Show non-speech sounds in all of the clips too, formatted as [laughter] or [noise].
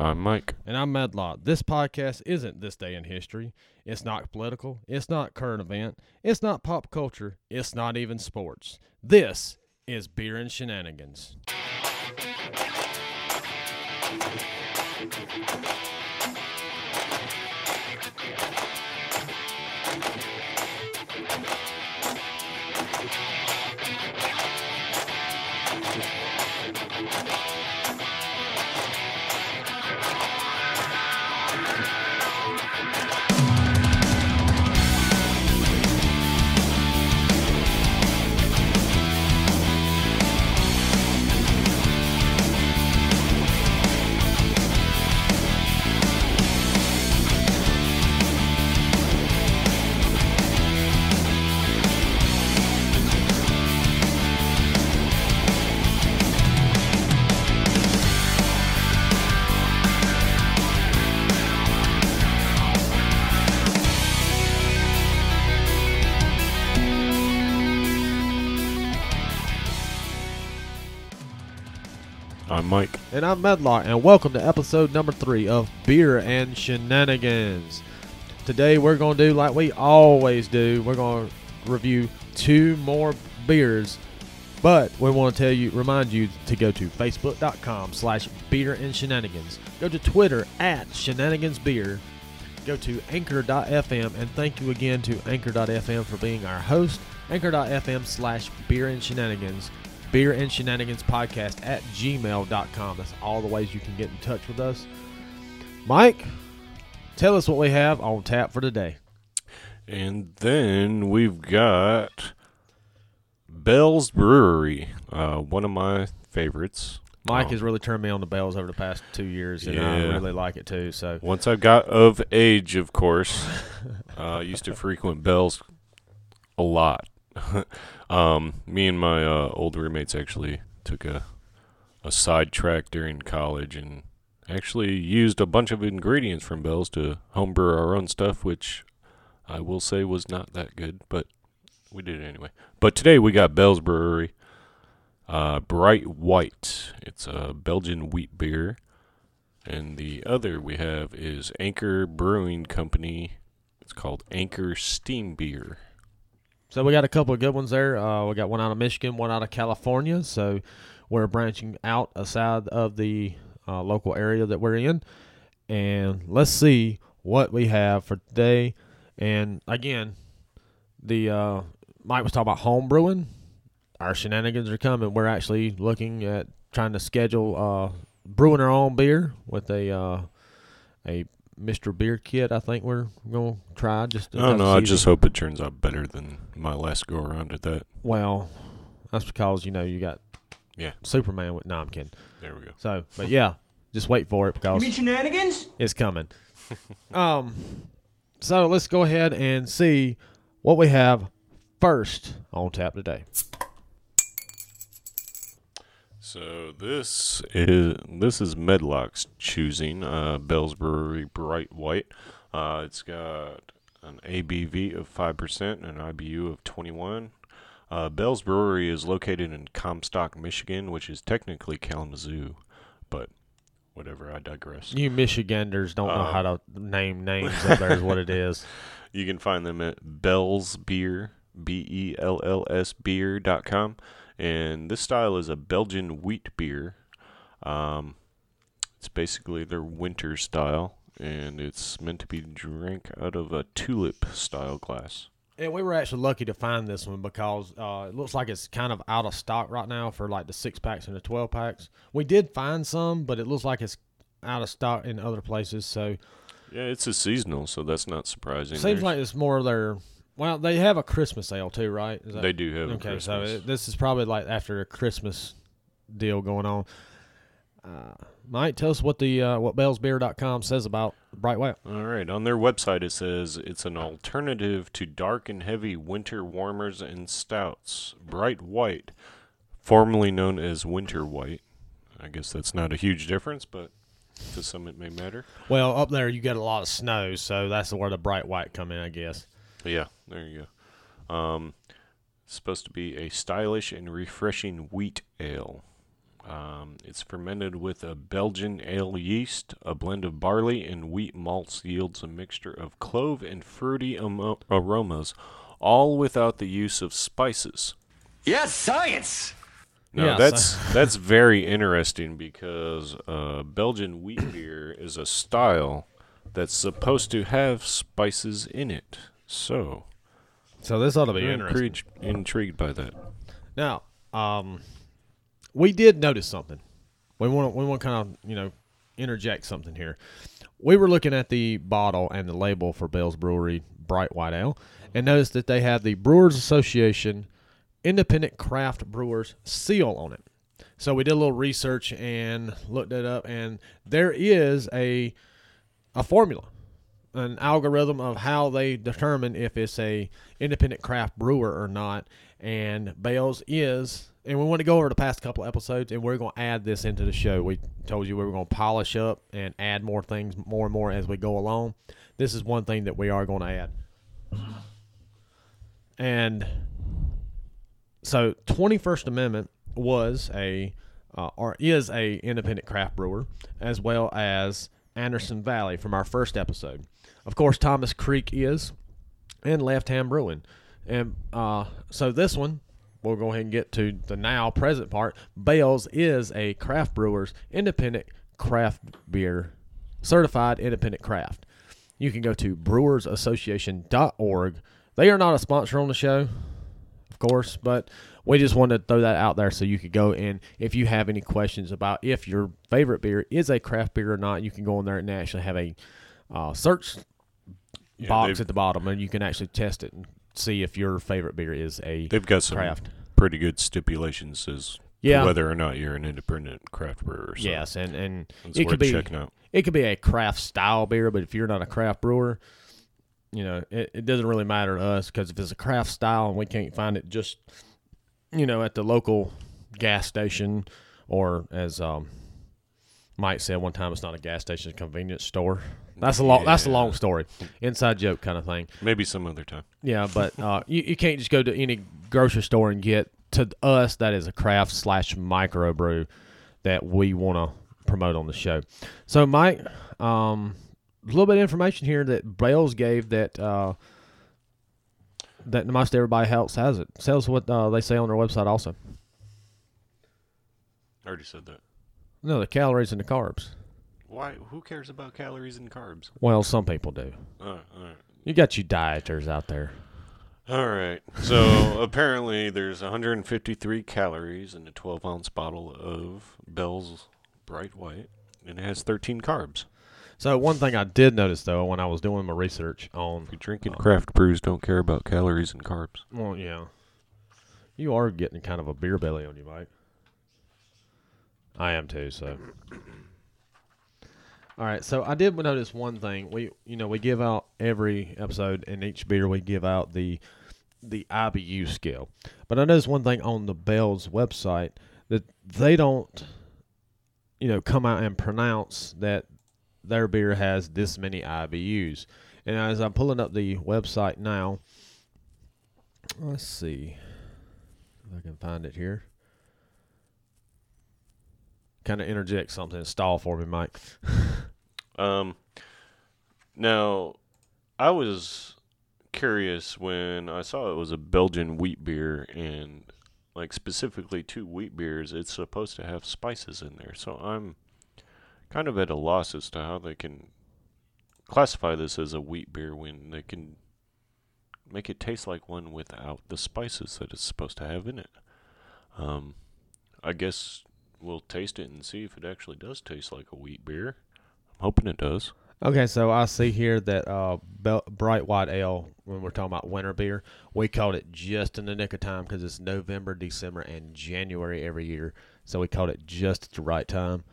I'm Mike. And I'm Medlock. This podcast isn't this day in history. It's not political. It's not current event. It's not pop culture. It's not even sports. This is beer and shenanigans. Mike. And I'm Medlock, and welcome to episode number three of Beer and Shenanigans. Today we're going to do like we always do. We're going to review two more beers, but we want to tell you, remind you to go to facebook.com slash beer and shenanigans. Go to Twitter at shenanigans beer. Go to anchor.fm, and thank you again to anchor.fm for being our host. Anchor.fm slash beer and shenanigans beer and shenanigans podcast at gmail.com that's all the ways you can get in touch with us mike tell us what we have on tap for today And then we've got Bell's Brewery, uh, one of my favorites. mike Oh. has really turned me on to bells over the past two years and i really like it too so Once I got of age, of course, [laughs] uh, I used to frequent Bell's a lot. [laughs] um, me and my uh, old roommates actually took a a sidetrack during college and actually used a bunch of ingredients from Bell's to homebrew our own stuff, which I will say was not that good, but we did it anyway. But today we got Bell's Brewery, uh, Bright White. It's a Belgian wheat beer. And the other we have is Anchor Brewing Company. It's called Anchor Steam Beer. So we got a couple of good ones there. Uh, we got one out of michigan one out of california. So we're branching out aside of the uh, local area that we're in. And let's see what we have for today. And again the uh, mike was talking about home brewing. Our shenanigans are coming. We're actually looking at trying to schedule uh, brewing our own beer with a uh, a mr beer kit i think we're gonna try just I don't know. I just easy. hope it turns out better than my last go around at that. well that's because you know you got Yeah. superman with no i'm kidding There we go. so but yeah just wait for it because You mean shenanigans? It's coming. [laughs] um, so let's go ahead and see what we have first on tap today. So this is this is Medlock's choosing. Uh, Bell's Brewery Bright White. Uh, it's got an ABV of five percent and an IBU of twenty one. Uh, Bell's Brewery is located in Comstock, Michigan, which is technically Kalamazoo, but whatever. I digress. You Michiganders don't know how to name [laughs] names up there is what it is. You can find them at Bell's Beer, B E L L S Beer dot com. And this style is a Belgian wheat beer. Um, it's basically their winter style, and it's meant to be drank out of a tulip style glass. And we were actually lucky to find this one because uh, it looks like it's kind of out of stock right now for like the six packs and the twelve packs. We did find some, but it looks like it's out of stock in other places. So Yeah, it's a seasonal, so that's not surprising. seems There's- like it's more of their. Well, they have a Christmas sale too, right? Is that- they do have a Okay, so it, this is probably like after a Christmas deal going on. Uh, Mike, tell us what the uh, what bellsbeer.com says about Bright White. All right. On their website, it says it's an alternative to dark and heavy winter warmers and stouts. Bright white, formerly known as winter white. I guess that's not a huge difference, but to some it may matter. Well, up there you get a lot of snow, so that's where the Bright White come in, I guess. Yeah, there you go. Um, it's supposed to be a stylish and refreshing wheat ale. Um, it's fermented with a Belgian ale yeast. A blend of barley and wheat malts yields a mixture of clove and fruity amo- aromas, all without the use of spices. Yes, science. No, Yeah, that's that's very interesting because uh, Belgian wheat beer is a style that's supposed to have spices in it. So So this ought to be I'm interesting. intrigued, intrigued by that. Now, um, we did notice something. We want to we want to kind of you know interject something here. We were looking at the bottle and the label for Bell's Brewery Bright White Ale, and noticed that they have the Brewers Association Independent Craft Brewers seal on it. So we did a little research and looked it up, and there is a a formula, an algorithm of how they determine if it's a independent craft brewer or not. And Bell's is, and we want to go over the past couple episodes, and we're going to add this into the show. We told you we were going to polish up and add more things more and more as we go along. This is one thing that we are going to add. And so 21st Amendment was a uh, or is a independent craft brewer as well as Anderson Valley from our first episode. Of course, Thomas Creek is and Left Hand Brewing. And uh, so this one, we'll go ahead and get to the now present part. Bell's is a craft brewer's independent craft beer, certified independent craft. You can go to brewersassociation.org. They are not a sponsor on the show, of course, but we just wanted to throw that out there so you could go and if you have any questions about if your favorite beer is a craft beer or not, you can go in there and actually have a uh, search Yeah, box at the bottom and you can actually test it and see if your favorite beer is a They've got some craft. pretty good stipulations as Yeah. to whether or not you're an independent craft brewer. So Yes, and and it could be it could be a craft style beer, but if you're not a craft brewer, you know it, it doesn't really matter to us because if it's a craft style and we can't find it just you know at the local gas station or as um, Mike said one time, it's not a gas station, it's a convenience store. That's a long that's a long story, inside joke kind of thing. Maybe some other time. Yeah, but uh, [laughs] you, you can't just go to any grocery store and get to us that is a craft slash microbrew that we want to promote on the show. So, Mike, um, a little bit of information here that Bell's gave that uh, that most everybody else has it. Sells what uh, they say on their website also. I already said that. No, the calories and the carbs. Why? Who cares about calories and carbs? Well, some people do. Uh, all right. You got you dieters out there. All right. So [laughs] apparently, there's 153 calories in a 12 ounce bottle of Bell's Bright White, and it has 13 carbs. So one thing I did notice though when I was doing my research on If you're drinking craft brews, don't care about calories and carbs. Well, yeah. You are getting kind of a beer belly on you, Mike. I am too, so. [clears throat] All right, so I did notice one thing. We, you know, we give out every episode and each beer we give out the the IBU scale. But I noticed one thing on the Bell's website that they don't you know come out and pronounce that their beer has this many IBUs. And as I'm pulling up the website now, let's see if I can find it here. Kind of interject something, stall for me, Mike. [laughs] Um, now, I was curious when I saw it was a Belgian wheat beer, and like specifically two wheat beers, it's supposed to have spices in there. So I'm kind of at a loss as to how they can classify this as a wheat beer when they can make it taste like one without the spices that it's supposed to have in it. Um, I guess we'll taste it and see if it actually does taste like a wheat beer. Hoping it does. Okay, so I see here that uh, Bel- Bright White Ale, when we're talking about winter beer, we called it just in the nick of time because it's November, December, and January every year. So we called it just at the right time.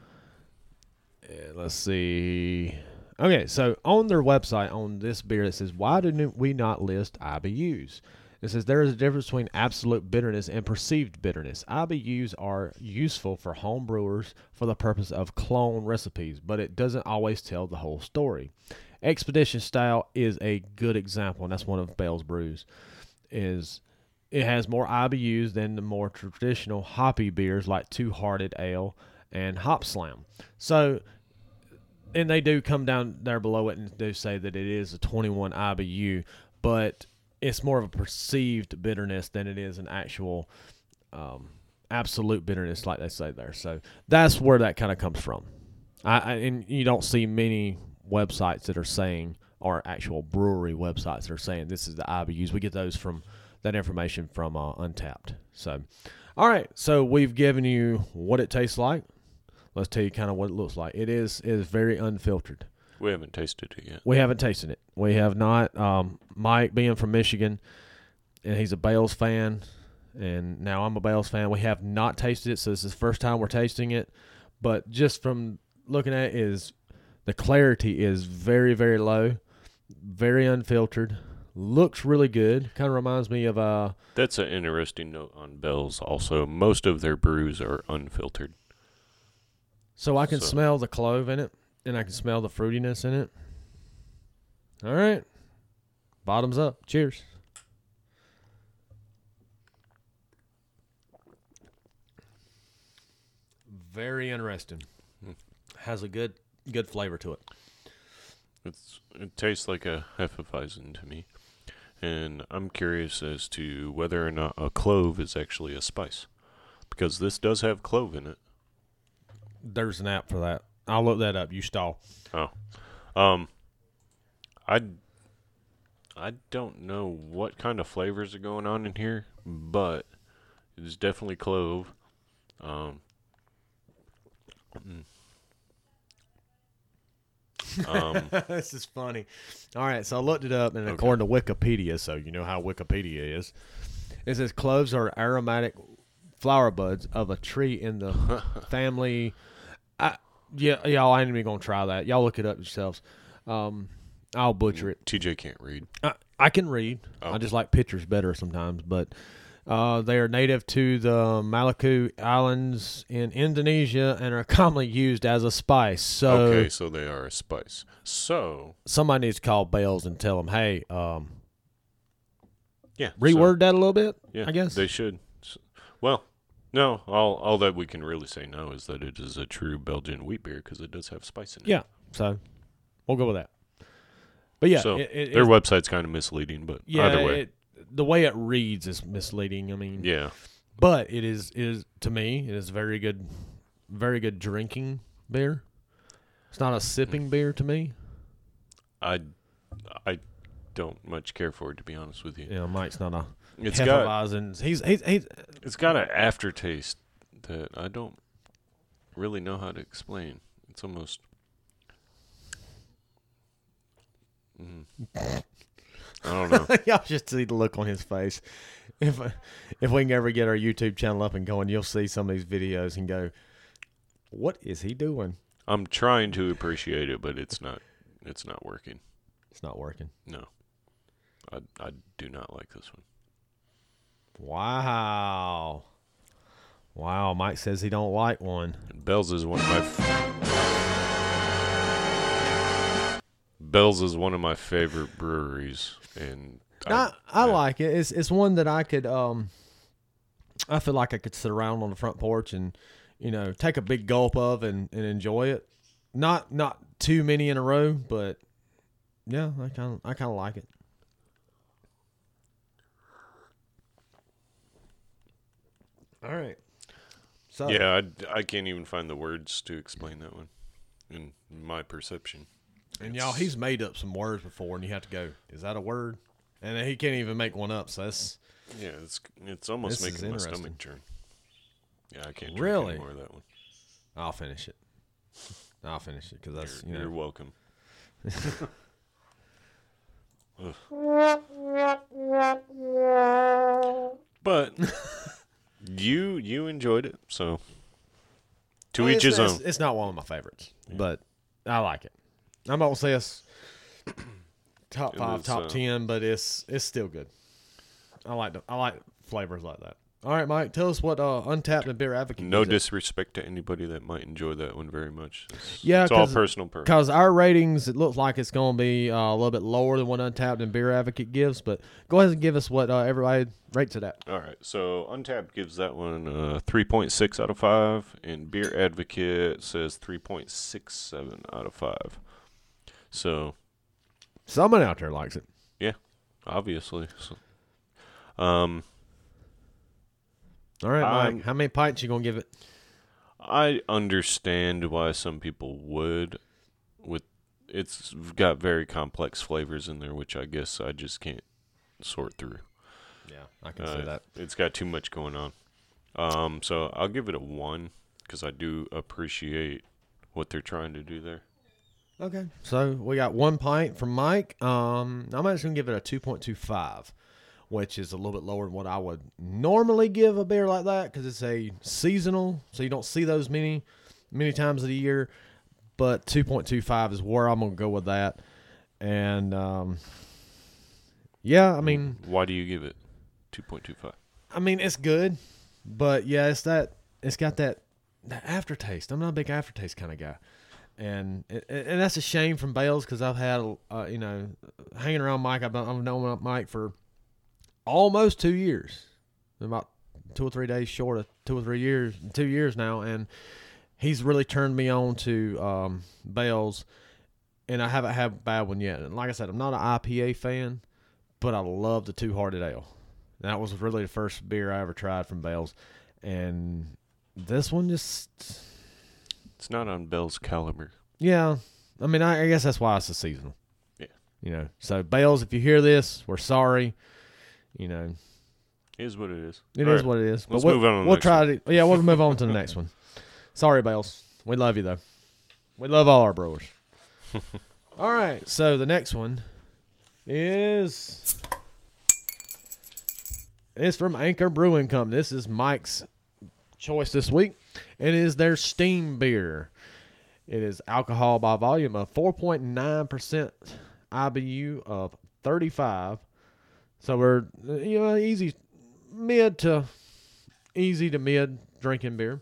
And let's see. Okay, so on their website, on this beer, it says, Why didn't we not list IBUs? It says there is a difference between absolute bitterness and perceived bitterness. IBUs are useful for home brewers for the purpose of clone recipes, but it doesn't always tell the whole story. Expedition style is a good example, and that's one of Bell's brews. Is it has more IBUs than the more traditional hoppy beers like Two Hearted Ale and Hopslam. So, and they do come down there below it and do say that it is a 21 IBU, but it's more of a perceived bitterness than it is an actual um, absolute bitterness, like they say there. So that's where that kind of comes from. I, I and you don't see many websites that are saying or actual brewery websites that are saying this is the IBUs. We get those from that information from uh, Untappd. So, all right. So we've given you what it tastes like. Let's tell you kind of what it looks like. It is is very unfiltered. We haven't tasted it yet. We haven't tasted it. We have not. Um, Mike being from Michigan, and he's a Bell's fan, and now I'm a Bell's fan. We have not tasted it, so this is the first time we're tasting it. But just from looking at it, is the clarity is very very low, very unfiltered. Looks really good. Kind of reminds me of uh That's an interesting note on Bell's. Also, most of their brews are unfiltered. So I can So- smell the clove in it, and I can smell the fruitiness in it. All right, bottoms up. Cheers. Very interesting. Has a good good flavor to it. It's it tastes like a hefeweizen to me, and I'm curious as to whether or not a clove is actually a spice, because this does have clove in it. There's an app for that. I'll look that up. You stall. Oh, um, I I don't know what kind of flavors are going on in here, but it's definitely clove. Um. Um, [laughs] this is funny. All right, so I looked it up, and according to Wikipedia, so you know how Wikipedia is, it says cloves are aromatic flower buds of a tree in the [laughs] family. I, yeah, y'all ain't even gonna try that. Y'all look it up yourselves. Um, I'll butcher it. TJ can't read. I, I can read. I Oh. just like pictures better sometimes, but uh, they are native to the Maluku Islands in Indonesia and are commonly used as a spice. So Okay, so they are a spice. So somebody needs to call Bell's and tell them, hey, um, yeah, so- reword that a little bit. yeah, I guess. they should. Well, no, all all that we can really say now is that it is a true Belgian wheat beer because it does have spice in it. Yeah, so we'll go with that. But yeah, so it, it, their website's kind of misleading, but yeah, either way, it, the way it reads is misleading. I mean, yeah, but it is it is to me it is very good, very good drinking beer. It's not a sipping mm. beer to me. I I don't much care for it to be honest with you. Yeah, Mike's not a It's got He's he's he's it's got an aftertaste that I don't really know how to explain. It's almost. Mm. I don't know. [laughs] y'all should see the look on his face. If if we can ever get our YouTube channel up and going, you'll see some of these videos and go, "What is he doing?" I'm trying to appreciate it, but it's not. It's not working. It's not working. No, I I do not like this one. Wow, wow. Mike says he don't like one. Bell's is one of my. F- Bell's is one of my favorite breweries, and I, I yeah. like it. It's it's one that I could um I feel like I could sit around on the front porch and you know take a big gulp of and, and enjoy it. Not not too many in a row, but yeah, I kind I kind of like it. All right. So Yeah, I, I can't even find the words to explain that one, in my perception. and y'all, he's made up some words before, and you have to go. Is that a word? And he can't even make one up. So that's Yeah, it's it's almost This making my stomach turn. Yeah, I can't drink Really? any more of that one. I'll finish it. I'll finish it because that's You're, you know you're welcome. [laughs] But [laughs] you you enjoyed it, so to I mean, each his it's- own. It's not one of my favorites, but I like it. I'm not gonna say it's [clears throat] top It five, is, top uh, ten, but it's it's still good. I like the, I like flavors like that. All right, Mike. Tell us what uh, Untappd and Beer Advocate. No disrespect to anybody that might enjoy that one very much. It's, Yeah, it's all personal. Because our ratings, it looks like it's going to be uh, a little bit lower than what Untappd and Beer Advocate gives. But go ahead and give us what uh, everybody rates it at. All right, so Untappd gives that one uh, 3.6 out of 5, and Beer Advocate says 3.67 out of 5. So, Someone out there likes it. Yeah, obviously. So, um, All right, Mike. Um, How many pints you going to give it? I understand why some people would. With It's got very complex flavors in there, which I guess I just can't sort through. Yeah, I can Uh, see that. It's got too much going on. Um, so I'll give it a 1 because I do appreciate what they're trying to do there. Okay. So we got one pint from Mike. Um, I'm actually gonna give it a 2.25, which is a little bit lower than what I would normally give a beer like that because it's a seasonal, so you don't see those many, many times of the year. But 2.25 is where I'm gonna go with that. And um, yeah, I mean, Why do you give it 2.25? I mean, it's good, but yeah, it's that it's got that, that aftertaste. I'm not a big aftertaste kind of guy, and and that's a shame from Bell's because I've had uh, you know hanging around Mike. I've, I've known Mike for almost two years, about two or three days short of two or three years, two years now, and he's really turned me on to um, Bell's, and I haven't had a bad one yet. And like I said, I'm not an IPA fan, but I love the Two Hearted Ale. That was really the first beer I ever tried from Bell's, and this one just It's not on Bell's caliber. yeah. I mean, I, I guess that's why it's a seasonal. Yeah. You know, so Bell's, if you hear this, we're sorry. You know, It is what it is. it is All right. what it is. Let's we'll, move on to We'll try to. Yeah, we'll move on to the next [laughs] one. Sorry, Bell's. We love you though. We love all our brewers. [laughs] all right. So the next one is is from Anchor Brewing Company. This is Mike's choice this week. and It is their steam beer. It is alcohol by volume of 4.9% IBU of 35. So we're you know easy mid to easy to mid drinking beer.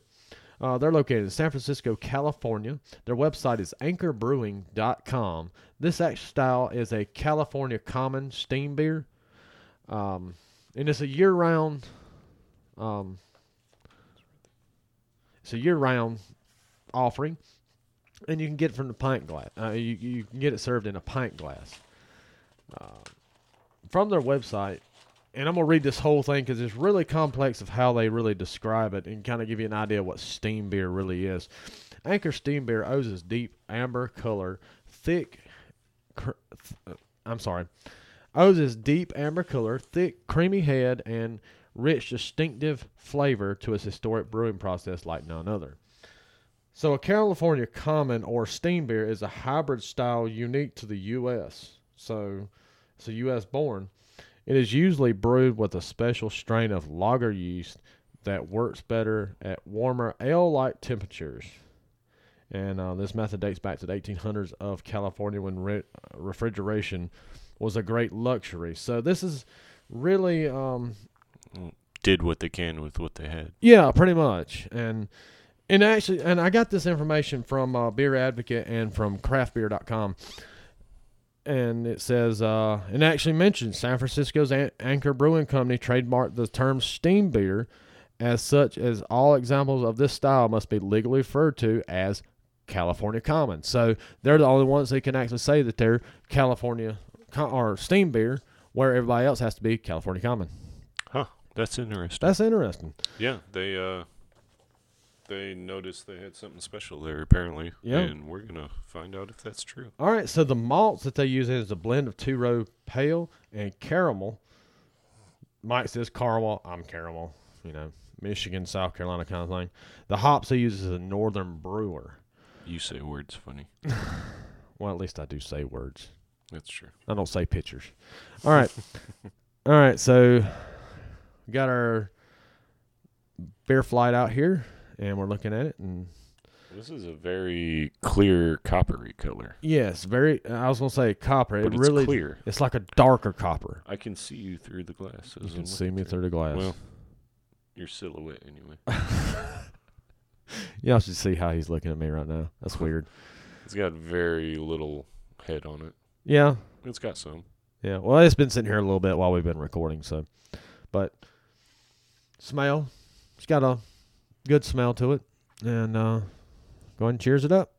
Uh, they're located in San Francisco, California. Their website is anchorbrewing.com. This style is a California common steam beer. Um, and it's a year round um, it's a year round offering. And you can get it from the pint glass. Uh, you, you can get it served in a pint glass. Uh, from their website, and I'm gonna read this whole thing because it's really complex of how they really describe it and kind of give you an idea what steam beer really is. Anchor Steam Beer owes its deep amber color, thick. Cr- th- I'm sorry, owes its deep amber color, thick, creamy head, and rich, distinctive flavor to its historic brewing process like none other. So, a California common or steam beer is a hybrid style unique to the U.S. So, a U.S. born. It is usually brewed with a special strain of lager yeast that works better at warmer ale-like temperatures. And uh, this method dates back to the 1800s of California when re- refrigeration was a great luxury. So this is really, um, Did what they can with what they had. yeah, pretty much. And and actually, and I got this information from uh, Beer Advocate and from CraftBeer.com. And it says, uh, and actually mentions San Francisco's An- Anchor Brewing Company trademarked the term steam beer as such as all examples of this style must be legally referred to as California Common. So they're the only ones that can actually say that they're California or steam beer, where everybody else has to be California Common. Huh. That's interesting. That's interesting. yeah, they uh they noticed they had something special there apparently. Yeah. And we're gonna find out if that's true. All right, so the malts that they use is a blend of two row pale and caramel. Mike says caramel. I'm caramel. You know, Michigan, South Carolina kind of thing. The hops they use is a Northern Brewer. You say words funny. [laughs] Well, at least I do say words. That's true. I don't say pictures. All right, [laughs] all right. So we got our beer flight out here, and we're looking at it, and This is a very clear coppery color. yes, very. I was gonna say copper. But it it's really, clear. it's like a darker copper. I can see you through the glass. You can see me through the glass. Well, your silhouette anyway. [laughs] Y'all should see how he's looking at me right now. That's weird. [laughs] It's got very little head on it. Yeah, It's got some. yeah. Well, it's been sitting here a little bit while we've been recording, so. But smell, it's got a good smell to it, and uh, go ahead and cheers it up.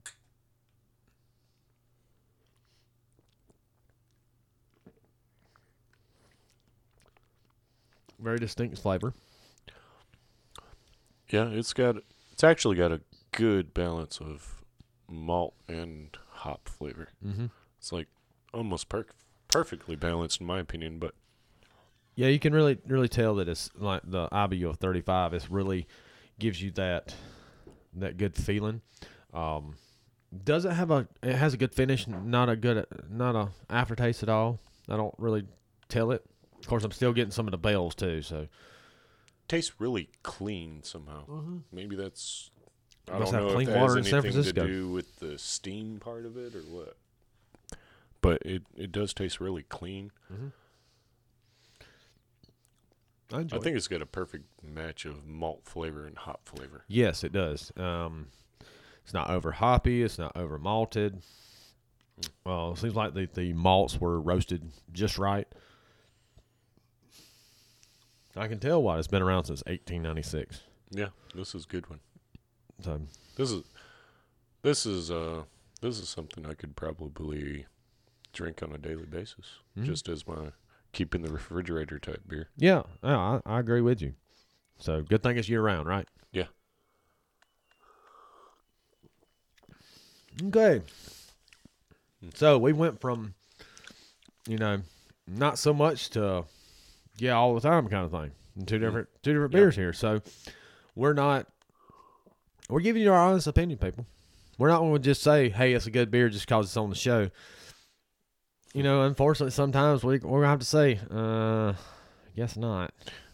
Very distinct flavor. Yeah, it's got it's actually got a good balance of malt and hop flavor. Mm-hmm. It's like almost per- perfectly balanced in my opinion, but Yeah, you can really really tell that it's like the IBU of 35. It really gives you that that good feeling. Um, does it have a? It has a good finish, not a good, not a aftertaste at all. I don't really tell it. Of course, I'm still getting some of the bells too. So tastes really clean somehow. Maybe that's I Must don't have know clean if that water in has San anything Francisco. to do with the steam part of it or what. But it it does taste really clean. I. I think it's got a perfect match of malt flavor and hop flavor. yes, it does. Um, it's not over hoppy. It's not over malted. Well, it seems like the the malts were roasted just right. I can tell why it's been around since 1896. Yeah, this is a good one. So This is this is uh this is something I could probably drink on a daily basis, Mhm. just as my keep in the refrigerator type beer. yeah, yeah, I, I agree with you. So good thing it's year round, right? Yeah. Okay. So we went from, you know, not so much to, yeah, all the time kind of thing. And two mm-hmm. different two different Yeah. beers here. So we're not. We're giving you our honest opinion, people. We're not going to just say, "Hey, it's a good beer" just because it's on the show. You know, unfortunately, sometimes we we're gonna have to say, uh, guess not.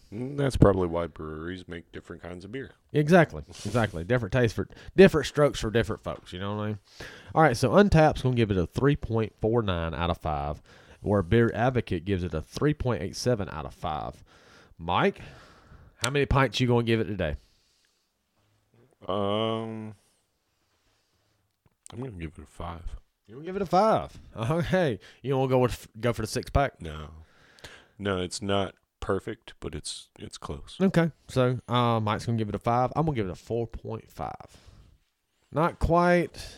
Mm, That's probably why breweries make different kinds of beer. Exactly, exactly. different tastes for different strokes for different folks. You know what I mean? All right, so Untappd's gonna give it a three point four nine out of five, where Beer Advocate gives it a three point eight seven out of five. Mike, how many pints you gonna give it today? Um, I'm gonna give it a five. You gonna give it a five? Okay, you don't go with go for the six pack? No, no, it's not perfect, but it's it's close. Okay, so uh, Mike's gonna give it a five. I'm gonna give it a four point five. Not quite.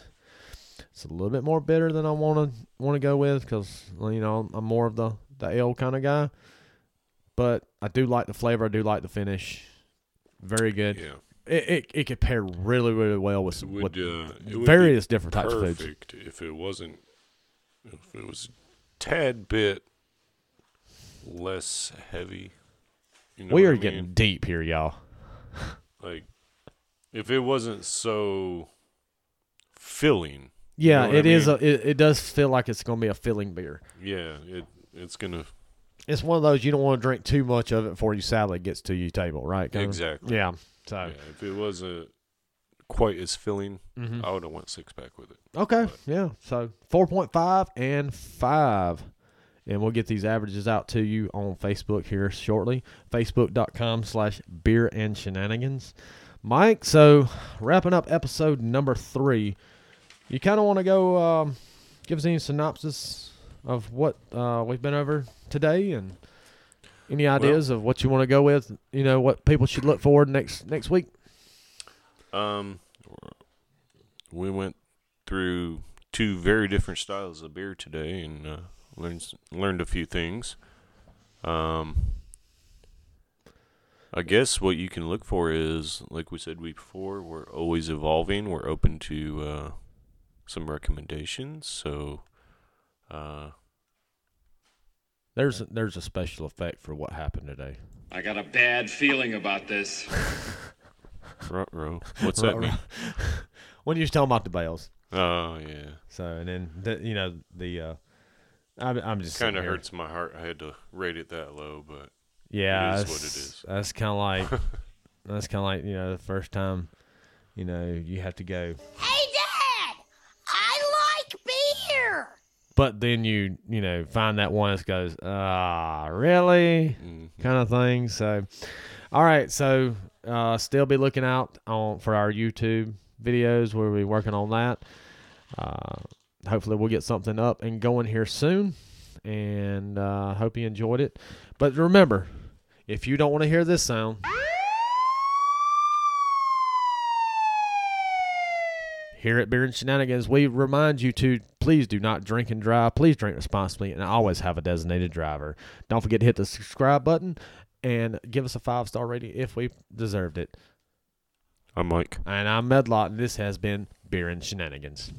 It's a little bit more bitter than I want to want to go with because you know I'm more of the the ale kind of guy. But I do like the flavor. I do like the finish. Very good. Yeah, It, it it could pair really really well with, it with. Uh, it would various different types of foods. perfect if it wasn't. If it was tad bit less heavy. You know we are I mean? getting deep here, y'all. like if it wasn't so filling. Yeah, know what I it is mean? a. It, it does feel like it's gonna be a filling beer. Yeah, it it's gonna It's one of those you don't want to drink too much of it before your salad gets to your table, right? kinda? exactly. Yeah. So. Yeah, if it wasn't quite as filling, mhm. I would have went six pack with it. Okay. but- Yeah. So four point five and five. And we'll get these averages out to you on Facebook here shortly. Facebook.com slash beer and shenanigans. Mike, so wrapping up episode number three, you kind of want to go um, give us any synopsis of what uh, we've been over today and any ideas of what you want to go with, you know, what people should look forward next next week? Um, we went through two very different styles of beer today and uh, learned learned a few things. Um, I guess what you can look for is, like we said before, we're always evolving. We're open to uh, some recommendations. So, uh, There's there's a special effect for what happened today. I got a bad feeling about this. [laughs] ruh-roh. what's that mean? when you was talking about the Bell's. Oh yeah, So and then the, you know the uh, I'm I'm just kind of hurts my heart. I had to rate it that low, but Yeah, It is that's, what it is. That's kind of like [laughs] that's kind of like you know the first time, you know you have to go, Hey, Dad! I like beer! But then you you know find that one that goes ah really mm, kind of thing. So All right, so uh, still be looking out on for our YouTube videos. We'll be working on that. Uh, hopefully, we'll get something up and going here soon. And uh, hope you enjoyed it. But remember, if you don't want to hear this sound, here at Beer and Shenanigans, we remind you to please do not drink and drive. Please drink responsibly and always have a designated driver. Don't forget to hit the subscribe button and give us a five star rating if we deserved it. I'm Mike. And I'm Medlock, and this has been Beer and Shenanigans.